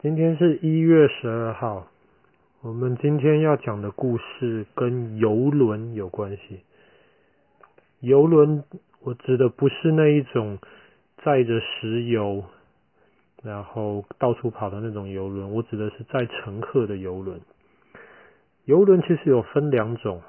今天是一月十二号，我们今天要讲的故事跟游轮有关系。游轮，我指的不是那一种载着石油，然后到处跑的那种游轮，我指的是载乘客的游轮。游轮其实有分两种，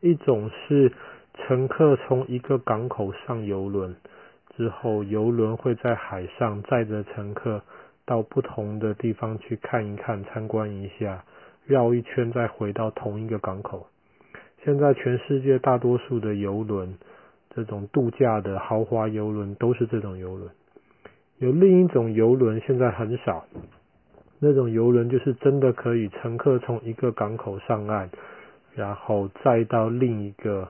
一种是乘客从一个港口上游轮之后，游轮会在海上载着乘客到不同的地方去看一看、参观一下，绕一圈再回到同一个港口。现在全世界大多数的游轮，这种度假的豪华游轮都是这种游轮。有另一种游轮现在很少。那种游轮就是真的可以乘客从一个港口上岸，然后再到另一个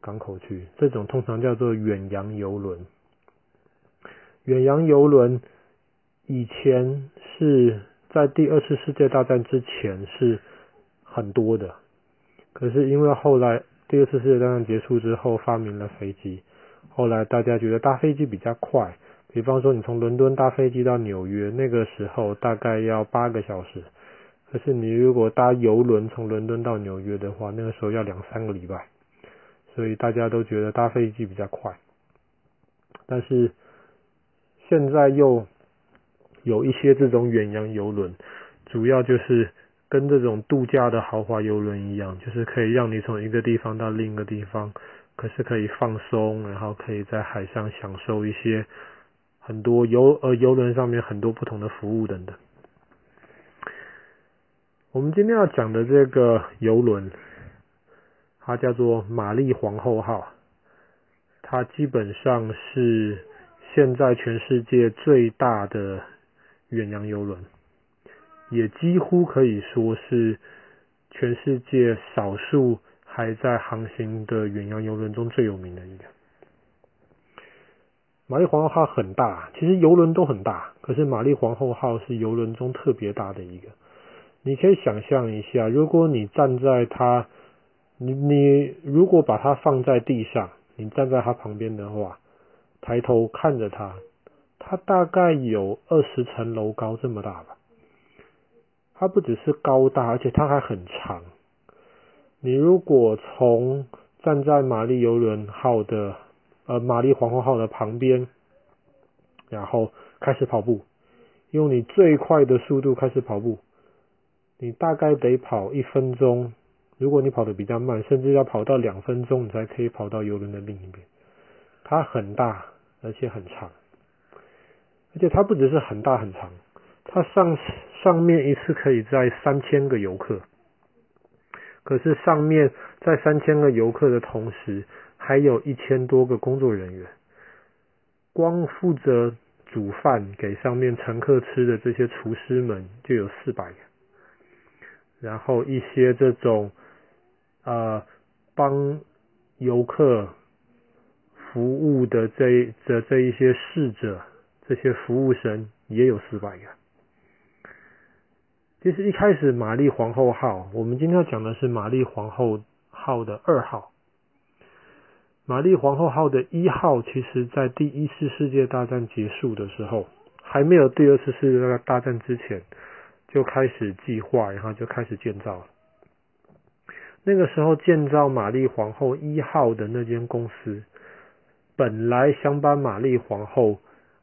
港口去。这种通常叫做远洋游轮。远洋游轮以前是在第二次世界大战之前是很多的，可是因为后来第二次世界大战结束之后发明了飞机，后来大家觉得搭飞机比较快。比方说，你从伦敦搭飞机到纽约，那个时候大概要八个小时。可是你如果搭邮轮从伦敦到纽约的话，那个时候要两三个礼拜。所以大家都觉得搭飞机比较快。但是现在又有一些这种远洋游轮，主要就是跟这种度假的豪华游轮一样，就是可以让你从一个地方到另一个地方，可是可以放松，然后可以在海上享受一些。很多游呃游轮上面很多不同的服务等等。我们今天要讲的这个游轮，它叫做玛丽皇后号，它基本上是现在全世界最大的远洋游轮，也几乎可以说是全世界少数还在航行的远洋游轮中最有名的一个。玛丽皇后号很大，其实游轮都很大，可是玛丽皇后号是游轮中特别大的一个。你可以想象一下，如果你站在它，你你如果把它放在地上，你站在它旁边的话，抬头看着它，它大概有二十层楼高这么大吧。它不只是高大，而且它还很长。你如果从站在玛丽游轮号的。呃，玛丽皇后号的旁边，然后开始跑步，用你最快的速度开始跑步，你大概得跑一分钟，如果你跑得比较慢，甚至要跑到两分钟，你才可以跑到游轮的另一边。它很大，而且很长，而且它不只是很大很长，它上上面一次可以载三千个游客，可是上面在三千个游客的同时，还有一千多个工作人员，光负责煮饭给上面乘客吃的这些厨师们就有四百个，然后一些这种呃帮游客服务的这这这一些侍者，这些服务生也有四百个。其实一开始玛丽皇后号，我们今天要讲的是玛丽皇后号的二号。玛丽皇后号的一号，其实在第一次世界大战结束的时候，还没有第二次世界大战之前，就开始计划，然后就开始建造。那个时候建造玛丽皇后一号的那间公司，本来想把玛丽皇后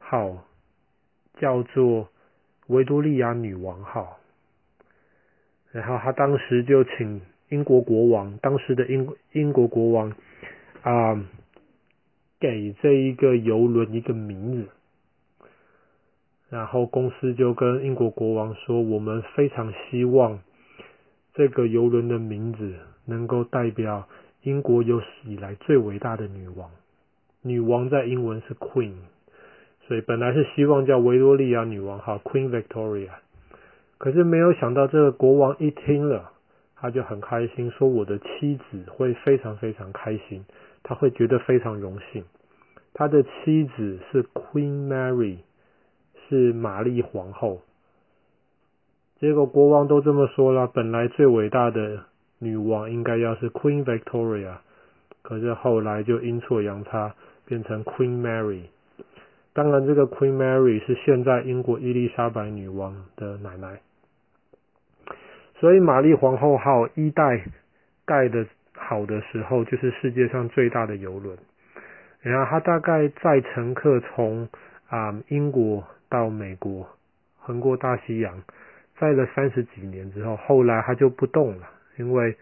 号叫做维多利亚女王号，然后他当时就请英国国王，当时的英英国国王。啊给这一个游轮一个名字，然后公司就跟英国国王说：“我们非常希望这个游轮的名字能够代表英国有史以来最伟大的女王。女王在英文是 Queen，所以本来是希望叫维多利亚女王号 Queen Victoria。可是没有想到，这个国王一听了，他就很开心，说我的妻子会非常非常开心。”他会觉得非常荣幸，他的妻子是 Queen Mary，是玛丽皇后。结果国王都这么说了，本来最伟大的女王应该要是 Queen Victoria，可是后来就阴错阳差变成 Queen Mary。当然，这个 Queen Mary 是现在英国伊丽莎白女王的奶奶。所以，玛丽皇后号一代盖的好的时候，就是世界上最大的邮轮。然后，它大概载乘客从啊、英国到美国，横过大西洋，载了三十几年之后，后来它就不动了，因为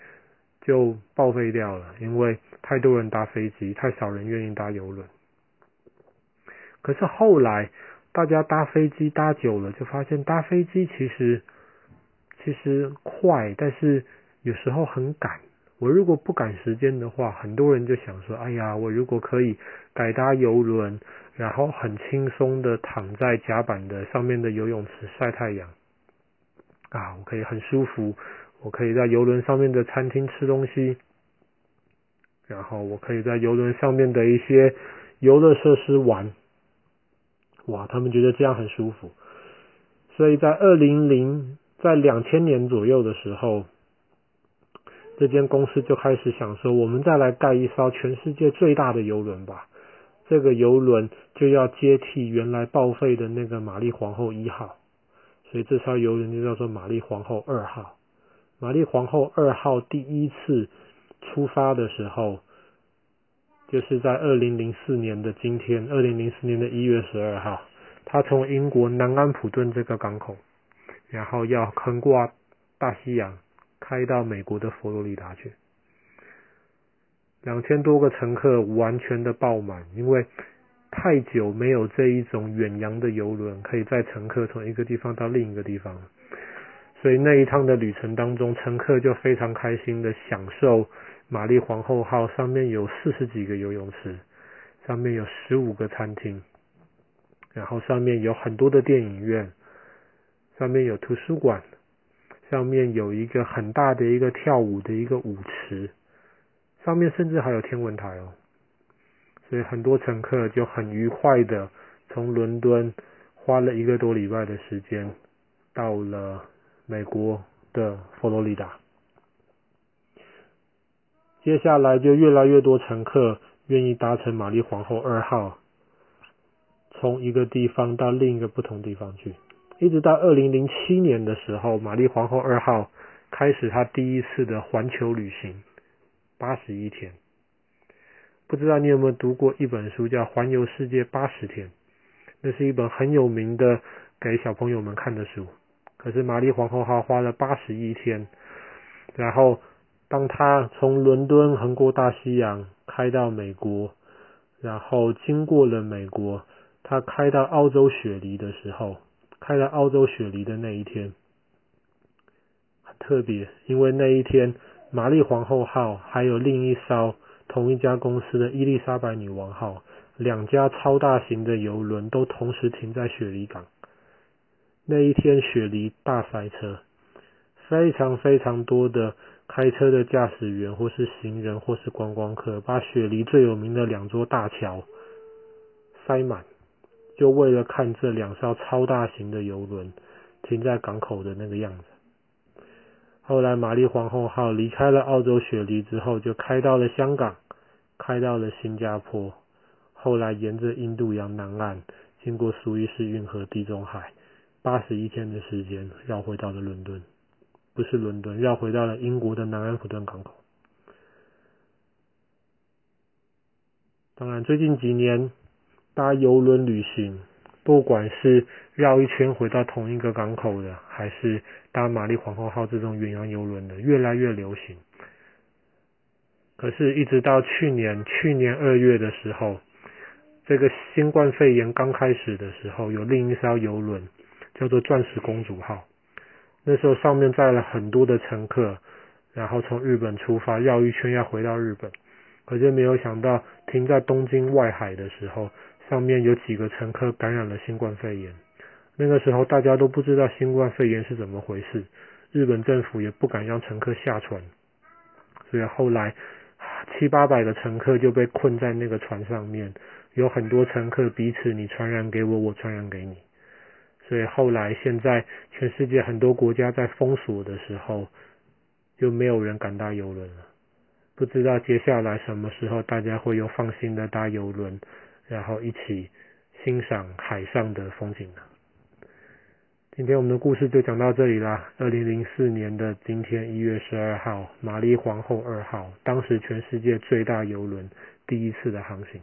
就报废掉了，因为太多人搭飞机，太少人愿意搭邮轮。可是后来大家搭飞机搭久了，就发现搭飞机其实。其实快，但是有时候很赶。我如果不赶时间的话，很多人就想说：“哎呀，我如果可以改搭邮轮，然后很轻松的躺在甲板的上面的游泳池晒太阳，啊，我可以很舒服，我可以在游轮上面的餐厅吃东西，然后我可以在游轮上面的一些游乐设施玩。”哇，他们觉得这样很舒服。所以在二零零。在两千年左右的时候，这间公司就开始想说，我们再来盖一艘全世界最大的邮轮吧。这个邮轮就要接替原来报废的那个玛丽皇后一号，所以这艘邮轮就叫做玛丽皇后二号。玛丽皇后二号第一次出发的时候，就是在二零零四年的今天，二零零四年的一月十二号，他从英国南安普顿这个港口。然后要横过大西洋，开到美国的佛罗里达去。两千多个乘客完全的爆满，因为太久没有这一种远洋的游轮可以载乘客从一个地方到另一个地方了，所以那一趟的旅程当中，乘客就非常开心的享受玛丽皇后号上面有四十几个游泳池，上面有十五个餐厅，然后上面有很多的电影院。上面有图书馆，上面有一个很大的一个跳舞的一个舞池，上面甚至还有天文台哦，所以很多乘客就很愉快的从伦敦花了一个多礼拜的时间，到了美国的佛罗里达。接下来就越来越多乘客愿意搭乘玛丽皇后二号，从一个地方到另一个不同地方去。一直到二零零七年的时候，玛丽皇后二号开始她第一次的环球旅行，八十一天。不知道你有没有读过一本书叫《环游世界八十天》？那是一本很有名的给小朋友们看的书。可是玛丽皇后号花了八十一天，然后当他从伦敦横过大西洋开到美国，然后经过了美国，他开到澳洲雪梨的时候。开到澳洲雪梨的那一天很特别，因为那一天玛丽皇后号还有另一艘同一家公司的伊丽莎白女王号两家超大型的邮轮都同时停在雪梨港。那一天雪梨大塞车，非常非常多的开车的驾驶员或是行人或是观光客，把雪梨最有名的两座大桥塞满。就为了看这两艘超大型的邮轮停在港口的那个样子。后来，玛丽皇后号离开了澳洲雪梨之后，就开到了香港，开到了新加坡。后来，沿着印度洋南岸，经过苏伊士运河、地中海，八十一天的时间，绕回到了伦敦。不是伦敦，绕回到了英国的南安普顿港口。当然，最近几年。搭邮轮旅行，不管是绕一圈回到同一个港口的，还是搭玛丽皇后号这种远洋邮轮的，越来越流行。可是，一直到去年，去年二月的时候，这个新冠肺炎刚开始的时候，有另一艘邮轮叫做钻石公主号。那时候上面载了很多的乘客，然后从日本出发，绕一圈要回到日本。可是没有想到，停在东京外海的时候。上面有几个乘客感染了新冠肺炎，那个时候大家都不知道新冠肺炎是怎么回事，日本政府也不敢让乘客下船，所以后来七八百个乘客就被困在那个船上面，有很多乘客彼此你传染给我，我传染给你，所以后来现在全世界很多国家在封锁的时候，就没有人敢搭邮轮了，不知道接下来什么时候大家会又放心的搭邮轮。然后一起欣赏海上的风景呢？今天我们的故事就讲到这里啦。二零零四年的今天一月十二号，玛丽皇后二号，当时全世界最大邮轮第一次的航行。